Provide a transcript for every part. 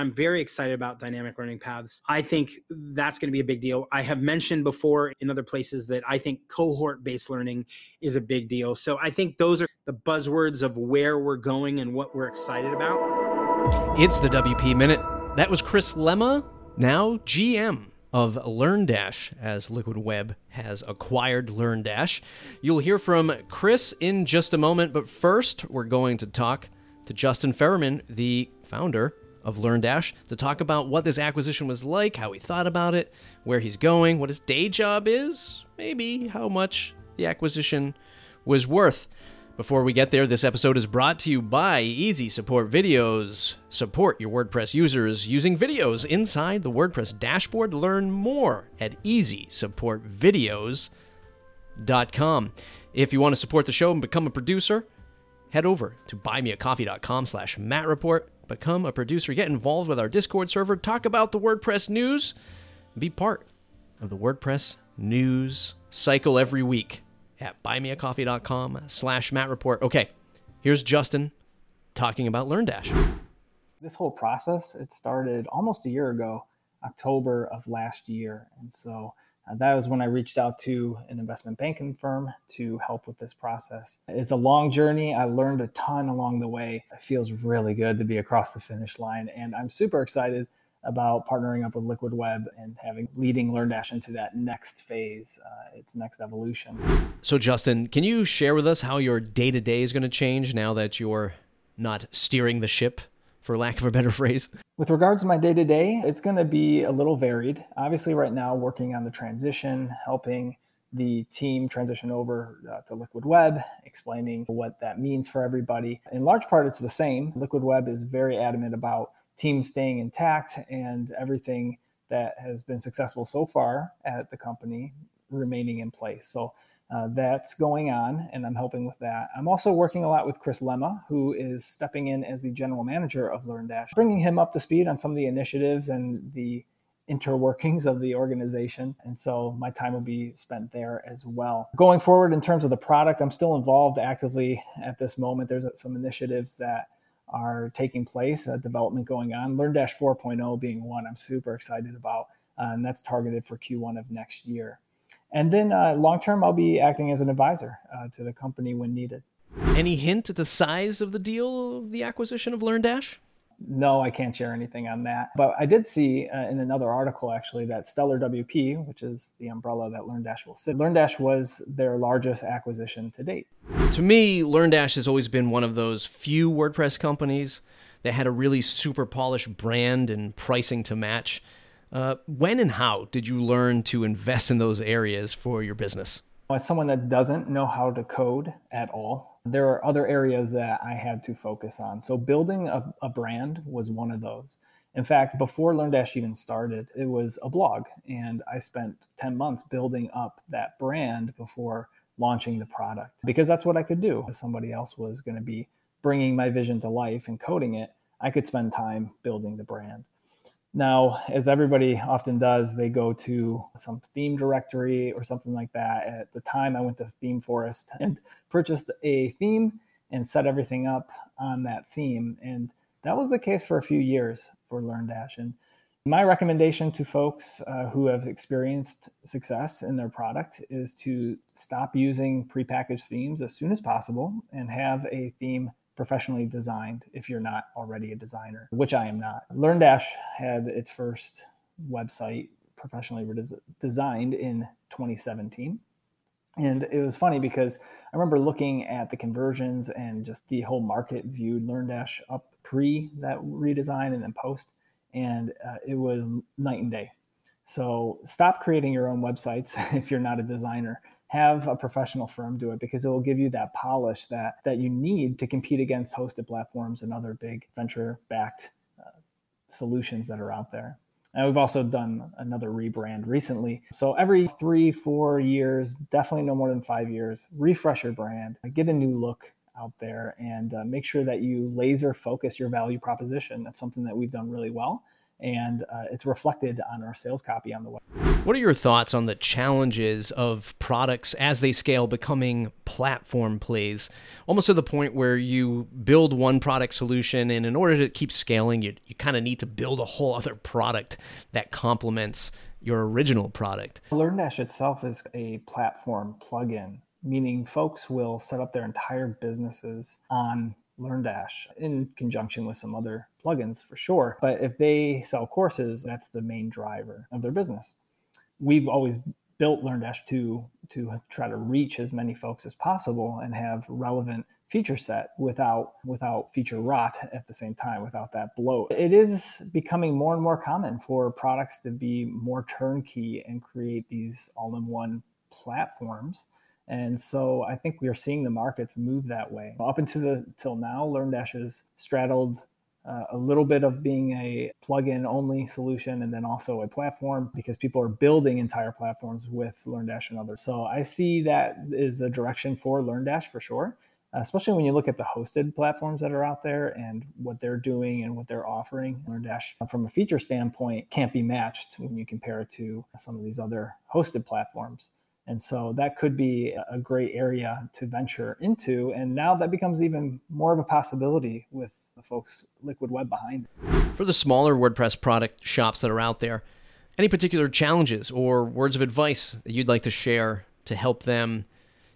I'm very excited about dynamic learning paths. I think that's going to be a big deal. I have mentioned before in other places that I think cohort based learning is a big deal. So I think those are the buzzwords of where we're going and what we're excited about. It's the WP Minute. That was Chris Lema, now GM of LearnDash, as Liquid Web has acquired LearnDash. You'll hear from Chris in just a moment, but first, we're going to talk to Justin Ferriman, the founder of LearnDash to talk about what this acquisition was like, how he thought about it, where he's going, what his day job is, maybe how much the acquisition was worth. Before we get there, this episode is brought to you by Easy Support Videos. Support your WordPress users using videos inside the WordPress dashboard. Learn more at easysupportvideos.com. If you want to support the show and become a producer, head over to buymeacoffee.com slash mattreport become a producer, get involved with our Discord server, talk about the WordPress news, be part of the WordPress news cycle every week at buymeacoffee.com slash Matt Report. Okay, here's Justin talking about LearnDash. This whole process, it started almost a year ago, October of last year. And so uh, that was when I reached out to an investment banking firm to help with this process. It's a long journey. I learned a ton along the way. It feels really good to be across the finish line. And I'm super excited about partnering up with Liquid Web and having leading LearnDash into that next phase, uh, its next evolution. So, Justin, can you share with us how your day to day is going to change now that you're not steering the ship for lack of a better phrase? With regards to my day to day, it's going to be a little varied. Obviously, right now, working on the transition, helping the team transition over uh, to Liquid Web, explaining what that means for everybody. In large part, it's the same. Liquid Web is very adamant about teams staying intact and everything that has been successful so far at the company remaining in place. So uh, that's going on, and I'm helping with that. I'm also working a lot with Chris Lema, who is stepping in as the general manager of LearnDash, bringing him up to speed on some of the initiatives and the interworkings of the organization. And so my time will be spent there as well. Going forward, in terms of the product, I'm still involved actively at this moment. There's some initiatives that are taking place, uh, development going on. LearnDash 4.0 being one I'm super excited about, uh, and that's targeted for Q1 of next year. And then uh, long term, I'll be acting as an advisor uh, to the company when needed. Any hint at the size of the deal, of the acquisition of LearnDash? No, I can't share anything on that. But I did see uh, in another article actually that Stellar WP, which is the umbrella that LearnDash will sit, LearnDash was their largest acquisition to date. To me, LearnDash has always been one of those few WordPress companies that had a really super polished brand and pricing to match. Uh, when and how did you learn to invest in those areas for your business? As someone that doesn't know how to code at all, there are other areas that I had to focus on. So, building a, a brand was one of those. In fact, before LearnDash even started, it was a blog, and I spent 10 months building up that brand before launching the product because that's what I could do. If somebody else was going to be bringing my vision to life and coding it, I could spend time building the brand. Now, as everybody often does, they go to some theme directory or something like that. At the time, I went to ThemeForest and purchased a theme and set everything up on that theme. And that was the case for a few years for LearnDash. And my recommendation to folks uh, who have experienced success in their product is to stop using prepackaged themes as soon as possible and have a theme professionally designed if you're not already a designer, which I am not. LearnDash had its first website professionally designed in 2017. And it was funny because I remember looking at the conversions and just the whole market viewed LearnDash up pre that redesign and then post. And uh, it was night and day. So stop creating your own websites if you're not a designer have a professional firm do it because it will give you that polish that that you need to compete against hosted platforms and other big venture backed uh, solutions that are out there. And we've also done another rebrand recently. So every three four years definitely no more than five years refresh your brand get a new look out there and uh, make sure that you laser focus your value proposition. That's something that we've done really well and uh, it's reflected on our sales copy on the web. What are your thoughts on the challenges of products as they scale becoming platform plays, almost to the point where you build one product solution, and in order to keep scaling, you, you kind of need to build a whole other product that complements your original product? LearnDash itself is a platform plugin, meaning folks will set up their entire businesses on LearnDash in conjunction with some other plugins for sure. But if they sell courses, that's the main driver of their business. We've always built LearnDash to to try to reach as many folks as possible and have relevant feature set without without feature rot at the same time without that bloat it is becoming more and more common for products to be more turnkey and create these all-in-one platforms and so I think we are seeing the markets move that way. Up until the till now, LearnDash has straddled uh, a little bit of being a plugin only solution and then also a platform because people are building entire platforms with LearnDash and others. So I see that is a direction for LearnDash for sure, especially when you look at the hosted platforms that are out there and what they're doing and what they're offering. LearnDash, from a feature standpoint, can't be matched when you compare it to some of these other hosted platforms. And so that could be a great area to venture into. And now that becomes even more of a possibility with the folks Liquid Web behind. For the smaller WordPress product shops that are out there, any particular challenges or words of advice that you'd like to share to help them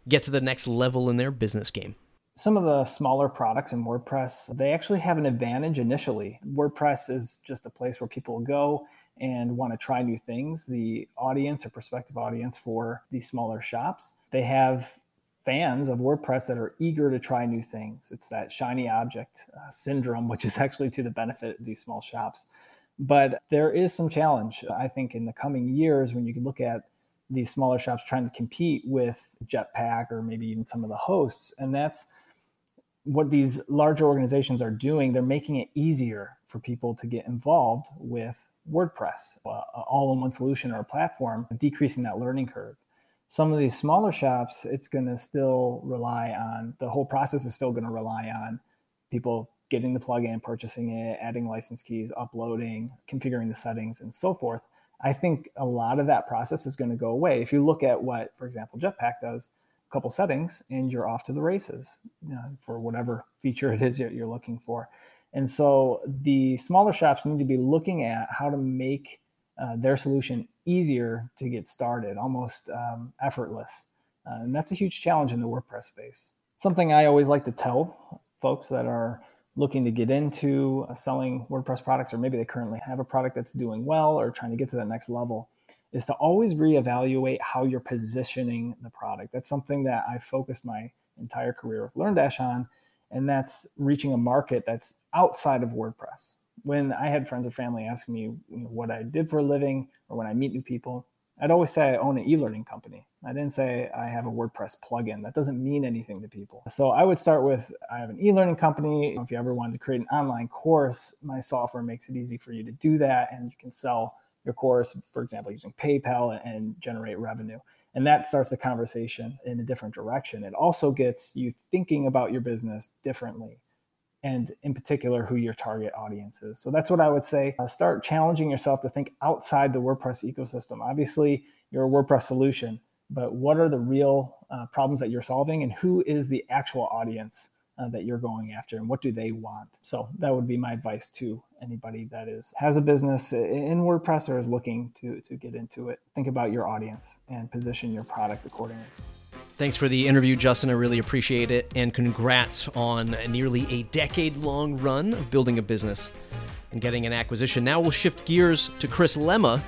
get to the next level in their business game? Some of the smaller products in WordPress, they actually have an advantage initially. WordPress is just a place where people go and want to try new things, the audience or prospective audience for these smaller shops, they have fans of WordPress that are eager to try new things. It's that shiny object uh, syndrome, which is actually to the benefit of these small shops. But there is some challenge, I think, in the coming years when you can look at these smaller shops trying to compete with Jetpack or maybe even some of the hosts. And that's what these larger organizations are doing. They're making it easier for people to get involved with WordPress, uh, all in one solution or platform, decreasing that learning curve. Some of these smaller shops, it's going to still rely on the whole process is still going to rely on people getting the plugin, purchasing it, adding license keys, uploading, configuring the settings, and so forth. I think a lot of that process is going to go away. If you look at what, for example, Jetpack does, a couple settings, and you're off to the races you know, for whatever feature it is that you're looking for. And so the smaller shops need to be looking at how to make uh, their solution easier to get started, almost um, effortless. Uh, and that's a huge challenge in the WordPress space. Something I always like to tell folks that are looking to get into uh, selling WordPress products, or maybe they currently have a product that's doing well or trying to get to that next level, is to always reevaluate how you're positioning the product. That's something that I focused my entire career with LearnDash on and that's reaching a market that's outside of WordPress. When I had friends or family ask me what I did for a living or when I meet new people, I'd always say I own an e-learning company. I didn't say I have a WordPress plugin. That doesn't mean anything to people. So I would start with I have an e-learning company. If you ever wanted to create an online course, my software makes it easy for you to do that and you can sell your course, for example, using PayPal and generate revenue and that starts a conversation in a different direction. It also gets you thinking about your business differently and in particular who your target audience is. So that's what i would say. Uh, start challenging yourself to think outside the wordpress ecosystem. Obviously you're a wordpress solution but what are the real uh, problems that you're solving and who is the actual audience uh, that you're going after and what do they want so that would be my advice to anybody that is has a business in wordpress or is looking to to get into it think about your audience and position your product accordingly Thanks for the interview, Justin. I really appreciate it. And congrats on nearly a decade long run of building a business and getting an acquisition. Now we'll shift gears to Chris Lema,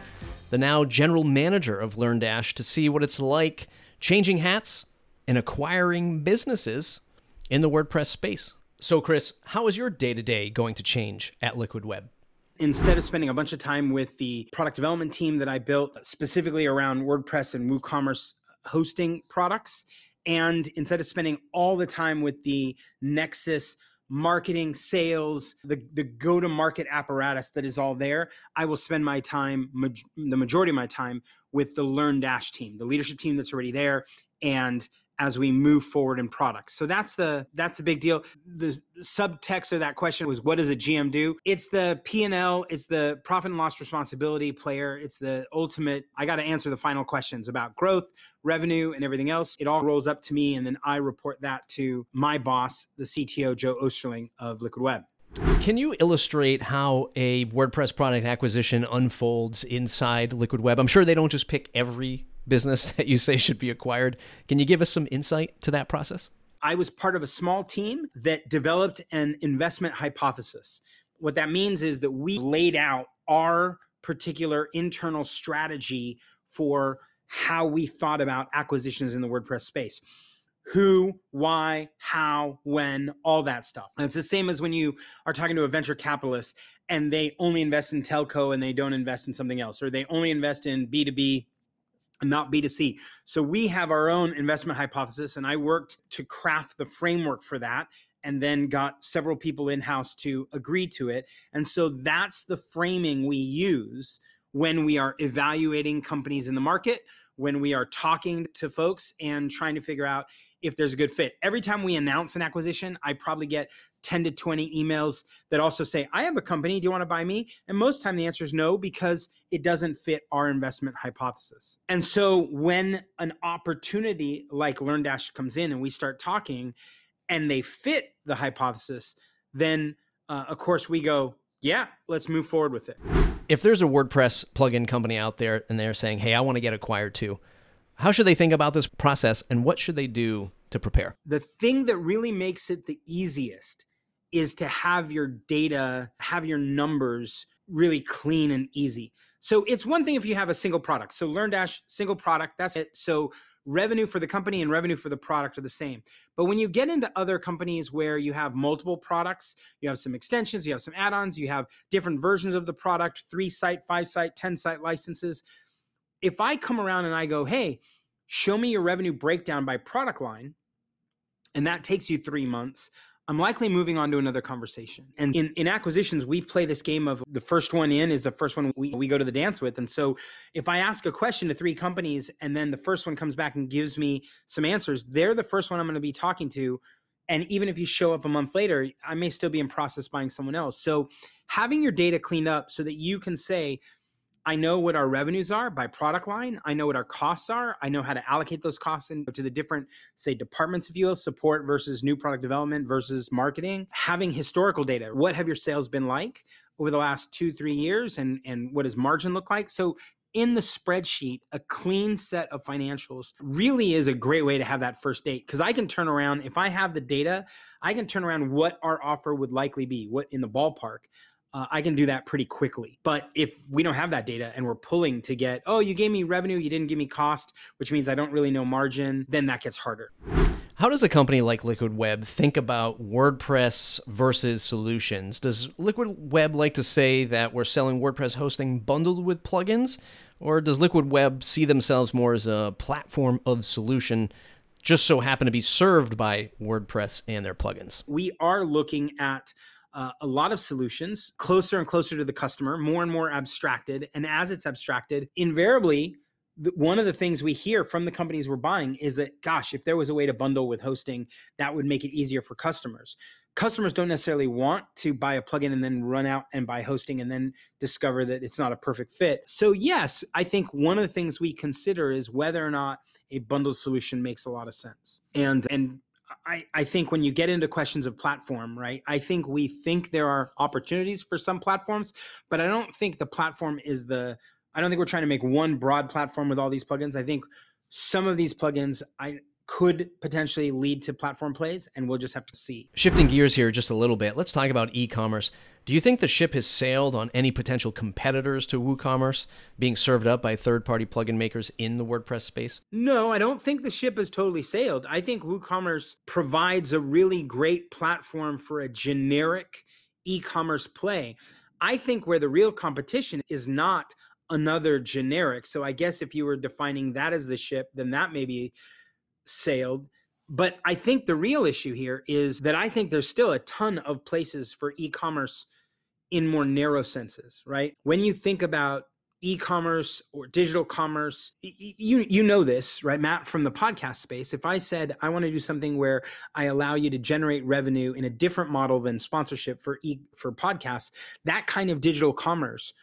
the now general manager of LearnDash, to see what it's like changing hats and acquiring businesses in the WordPress space. So, Chris, how is your day to day going to change at Liquid Web? Instead of spending a bunch of time with the product development team that I built specifically around WordPress and WooCommerce hosting products, and instead of spending all the time with the Nexcess marketing, sales, the, the go to market apparatus that is all there, I will spend my time, the majority of my time, with the Learn Dash team, the leadership team that's already there, and as we move forward in products. So that's the that's the big deal. The subtext of that question was what does a GM do? It's the P&L, it's the profit and loss responsibility player, it's the ultimate I got to answer the final questions about growth, revenue and everything else. It all rolls up to me and then I report that to my boss, the CTO Joe Oesterling of Liquid Web. Can you illustrate how a WordPress product acquisition unfolds inside Liquid Web? I'm sure they don't just pick every business that you say should be acquired. Can you give us some insight to that process? I was part of a small team that developed an investment hypothesis. What that means is that we laid out our particular internal strategy for how we thought about acquisitions in the WordPress space. Who, why, how, when, all that stuff. And it's the same as when you are talking to a venture capitalist and they only invest in telco and they don't invest in something else, or they only invest in B2B not B2C. So we have our own investment hypothesis, and I worked to craft the framework for that and then got several people in house to agree to it. And so that's the framing we use when we are evaluating companies in the market, when we are talking to folks and trying to figure out if there's a good fit. Every time we announce an acquisition, I probably get 10 to 20 emails that also say, I have a company. Do you want to buy me? And most time the answer is no, because it doesn't fit our investment hypothesis. And so when an opportunity like LearnDash comes in and we start talking and they fit the hypothesis, then uh, of course we go, yeah, let's move forward with it. If there's a WordPress plugin company out there and they're saying, hey, I want to get acquired too, how should they think about this process and what should they do to prepare? The thing that really makes it the easiest is to have your data, have your numbers really clean and easy. So it's one thing if you have a single product. So LearnDash, single product, that's it. So revenue for the company and revenue for the product are the same. But when you get into other companies where you have multiple products, you have some extensions, you have some add ons, you have different versions of the product, three site, five site, 10 site licenses. If I come around and I go, hey, show me your revenue breakdown by product line, and that takes you three months, I'm likely moving on to another conversation. And in, in acquisitions, we play this game of the first one in is the first one we, we go to the dance with. And so if I ask a question to three companies and then the first one comes back and gives me some answers, they're the first one I'm going to be talking to. And even if you show up a month later, I may still be in process buying someone else. So having your data cleaned up so that you can say, I know what our revenues are by product line. I know what our costs are. I know how to allocate those costs into the different, say, departments, if you support versus new product development versus marketing. Having historical data. What have your sales been like over the last two, three years? And, and what does margin look like? So in the spreadsheet, a clean set of financials really is a great way to have that first date because I can turn around, if I have the data, I can turn around what our offer would likely be, what in the ballpark uh, I can do that pretty quickly. But if we don't have that data and we're pulling to get, oh, you gave me revenue, you didn't give me cost, which means I don't really know margin, then that gets harder. How does a company like Liquid Web think about WordPress versus solutions? Does Liquid Web like to say that we're selling WordPress hosting bundled with plugins? Or does Liquid Web see themselves more as a platform of solution just so happen to be served by WordPress and their plugins? We are looking at uh, a lot of solutions closer and closer to the customer, more and more abstracted. And as it's abstracted, invariably, one of the things we hear from the companies we're buying is that, gosh, if there was a way to bundle with hosting, that would make it easier for customers. Customers don't necessarily want to buy a plugin and then run out and buy hosting and then discover that it's not a perfect fit. So, yes, I think one of the things we consider is whether or not a bundled solution makes a lot of sense. And and I, I think when you get into questions of platform, right, I think we think there are opportunities for some platforms, but I don't think the platform is the, I don't think we're trying to make one broad platform with all these plugins. I think some of these plugins, I, could potentially lead to platform plays, and we'll just have to see. Shifting gears here just a little bit, let's talk about e commerce. Do you think the ship has sailed on any potential competitors to WooCommerce being served up by third party plugin makers in the WordPress space? No, I don't think the ship has totally sailed. I think WooCommerce provides a really great platform for a generic e commerce play. I think where the real competition is not another generic. So I guess if you were defining that as the ship, then that may be sailed. But I think the real issue here is that I think there's still a ton of places for e commerce in more narrow senses, right? When you think about e-commerce or digital commerce you you know this right matt from the podcast space if i said i want to do something where i allow you to generate revenue in a different model than sponsorship for e for podcasts that kind of digital commerce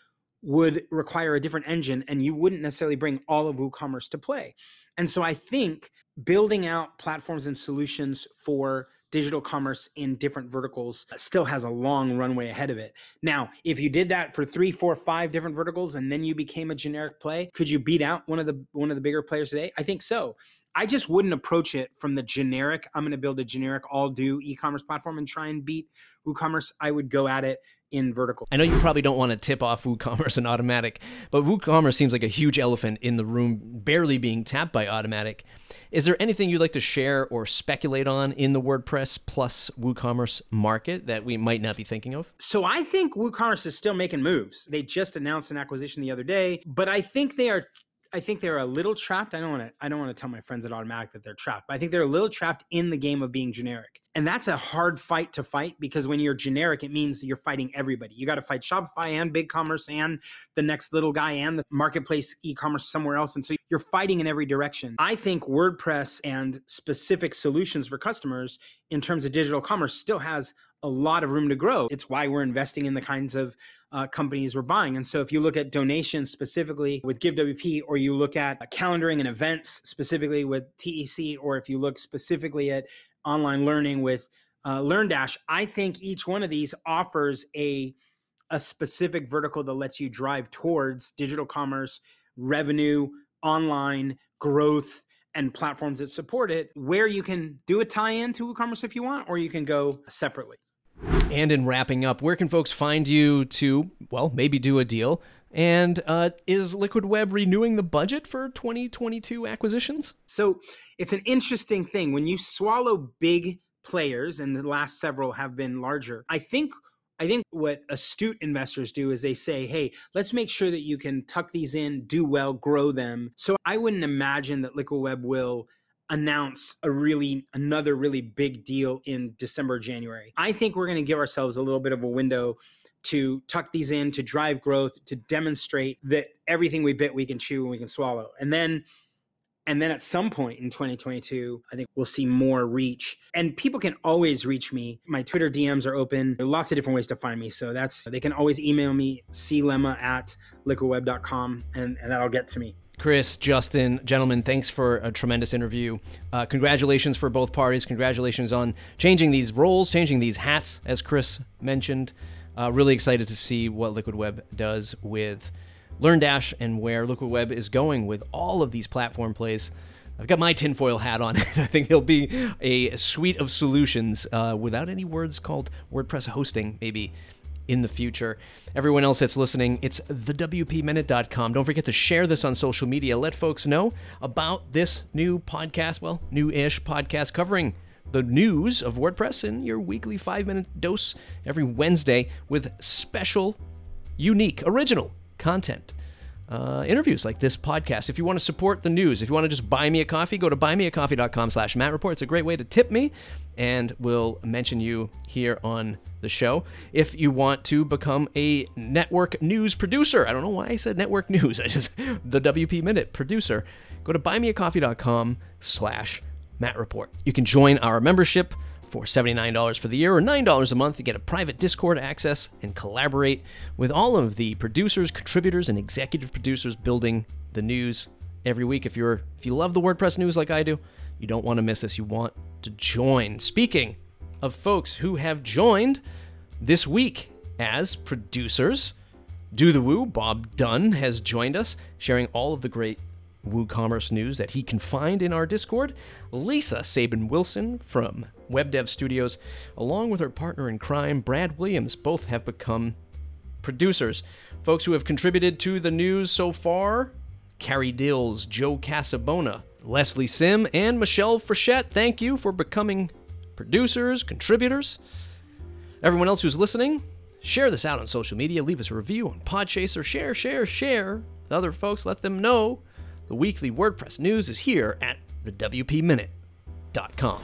would require a different engine and you wouldn't necessarily bring all of woocommerce to play and so i think building out platforms and solutions for digital commerce in different verticals uh, still has a long runway ahead of it. Now, if you did that for three, four, five different verticals and then you became a generic play, could you beat out one of the one of the bigger players today? I think so. I just wouldn't approach it from the generic. I'm going to build a generic all do e-commerce platform and try and beat WooCommerce. I would go at it in vertical. I know you probably don't want to tip off WooCommerce and Automattic, but WooCommerce seems like a huge elephant in the room, barely being tapped by Automattic. Is there anything you'd like to share or speculate on in the WordPress plus WooCommerce market that we might not be thinking of? So I think WooCommerce is still making moves. They just announced an acquisition the other day, but I think they are I think they're a little trapped. I don't want to I don't want to tell my friends at Automattic that they're trapped, but I think they're a little trapped in the game of being generic. And that's a hard fight to fight because when you're generic, it means you're fighting everybody. You got to fight Shopify and BigCommerce and the next little guy and the marketplace e-commerce somewhere else. And so you're fighting in every direction. I think WordPress and specific solutions for customers in terms of digital commerce still has a lot of room to grow. It's why we're investing in the kinds of uh, companies were buying. And so if you look at donations specifically with GiveWP, or you look at calendaring and events specifically with TEC, or if you look specifically at online learning with uh, LearnDash, I think each one of these offers a a specific vertical that lets you drive towards digital commerce, revenue, online growth, and platforms that support it, where you can do a tie-in to WooCommerce if you want, or you can go separately. And in wrapping up, where can folks find you to, well, maybe do a deal? And uh, is Liquid Web renewing the budget for 2022 acquisitions? So it's an interesting thing. When you swallow big players, and the last several have been larger, I think. I think what astute investors do is they say, hey, let's make sure that you can tuck these in, do well, grow them. So I wouldn't imagine that Liquid Web will announce a really another really big deal in December January. I think we're going to give ourselves a little bit of a window to tuck these in to drive growth to demonstrate that everything we bit we can chew and we can swallow. And then and then at some point in 2022, I think we'll see more reach. And people can always reach me. My Twitter DMs are open. There are lots of different ways to find me. So that's they can always email me, clema at liquidweb.com, and, and that'll get to me. Chris, Justin, gentlemen, thanks for a tremendous interview. Uh, congratulations for both parties. Congratulations on changing these roles, changing these hats, as Chris mentioned. Uh, really excited to see what Liquid Web does with LearnDash and where Liquid Web is going with all of these platform plays. I've got my tinfoil hat on. I think it'll be a suite of solutions uh, without any words called WordPress hosting, maybe in the future. Everyone else that's listening, it's thewpminute.com. Don't forget to share this on social media. Let folks know about this new podcast, well, new ish podcast covering the news of WordPress in your weekly five minute dose every Wednesday with special, unique, original content. Uh, interviews like this podcast. If you want to support the news, if you want to just buy me a coffee, go to buymeacoffee.com slash Matt Report. It's a great way to tip me, and we'll mention you here on the show. If you want to become a network news producer, I don't know why I said network news. I just the WP Minute producer. Go to buymeacoffee.com slash Matt Report. You can join our membership for $79 for the year or $9 a month to get a private Discord access and collaborate with all of the producers, contributors, and executive producers building the news every week. If you're if you love the WordPress news like I do, you don't want to miss this. You want to join. Speaking of folks who have joined this week as producers. Do the Woo, Bob Dunn has joined us, sharing all of the great WooCommerce news that he can find in our Discord. Lisa Sabin Wilson from Web Dev Studios, along with her partner in crime, Brad Williams, both have become producers. Folks who have contributed to the news so far Carrie Dills, Joe Casabona, Leslie Sim, and Michelle Frechette. Thank you for becoming producers, contributors. Everyone else who's listening, share this out on social media. Leave us a review on Podchaser. Share, share, share with other folks. Let them know the weekly WordPress news is here at the WPMinute.com.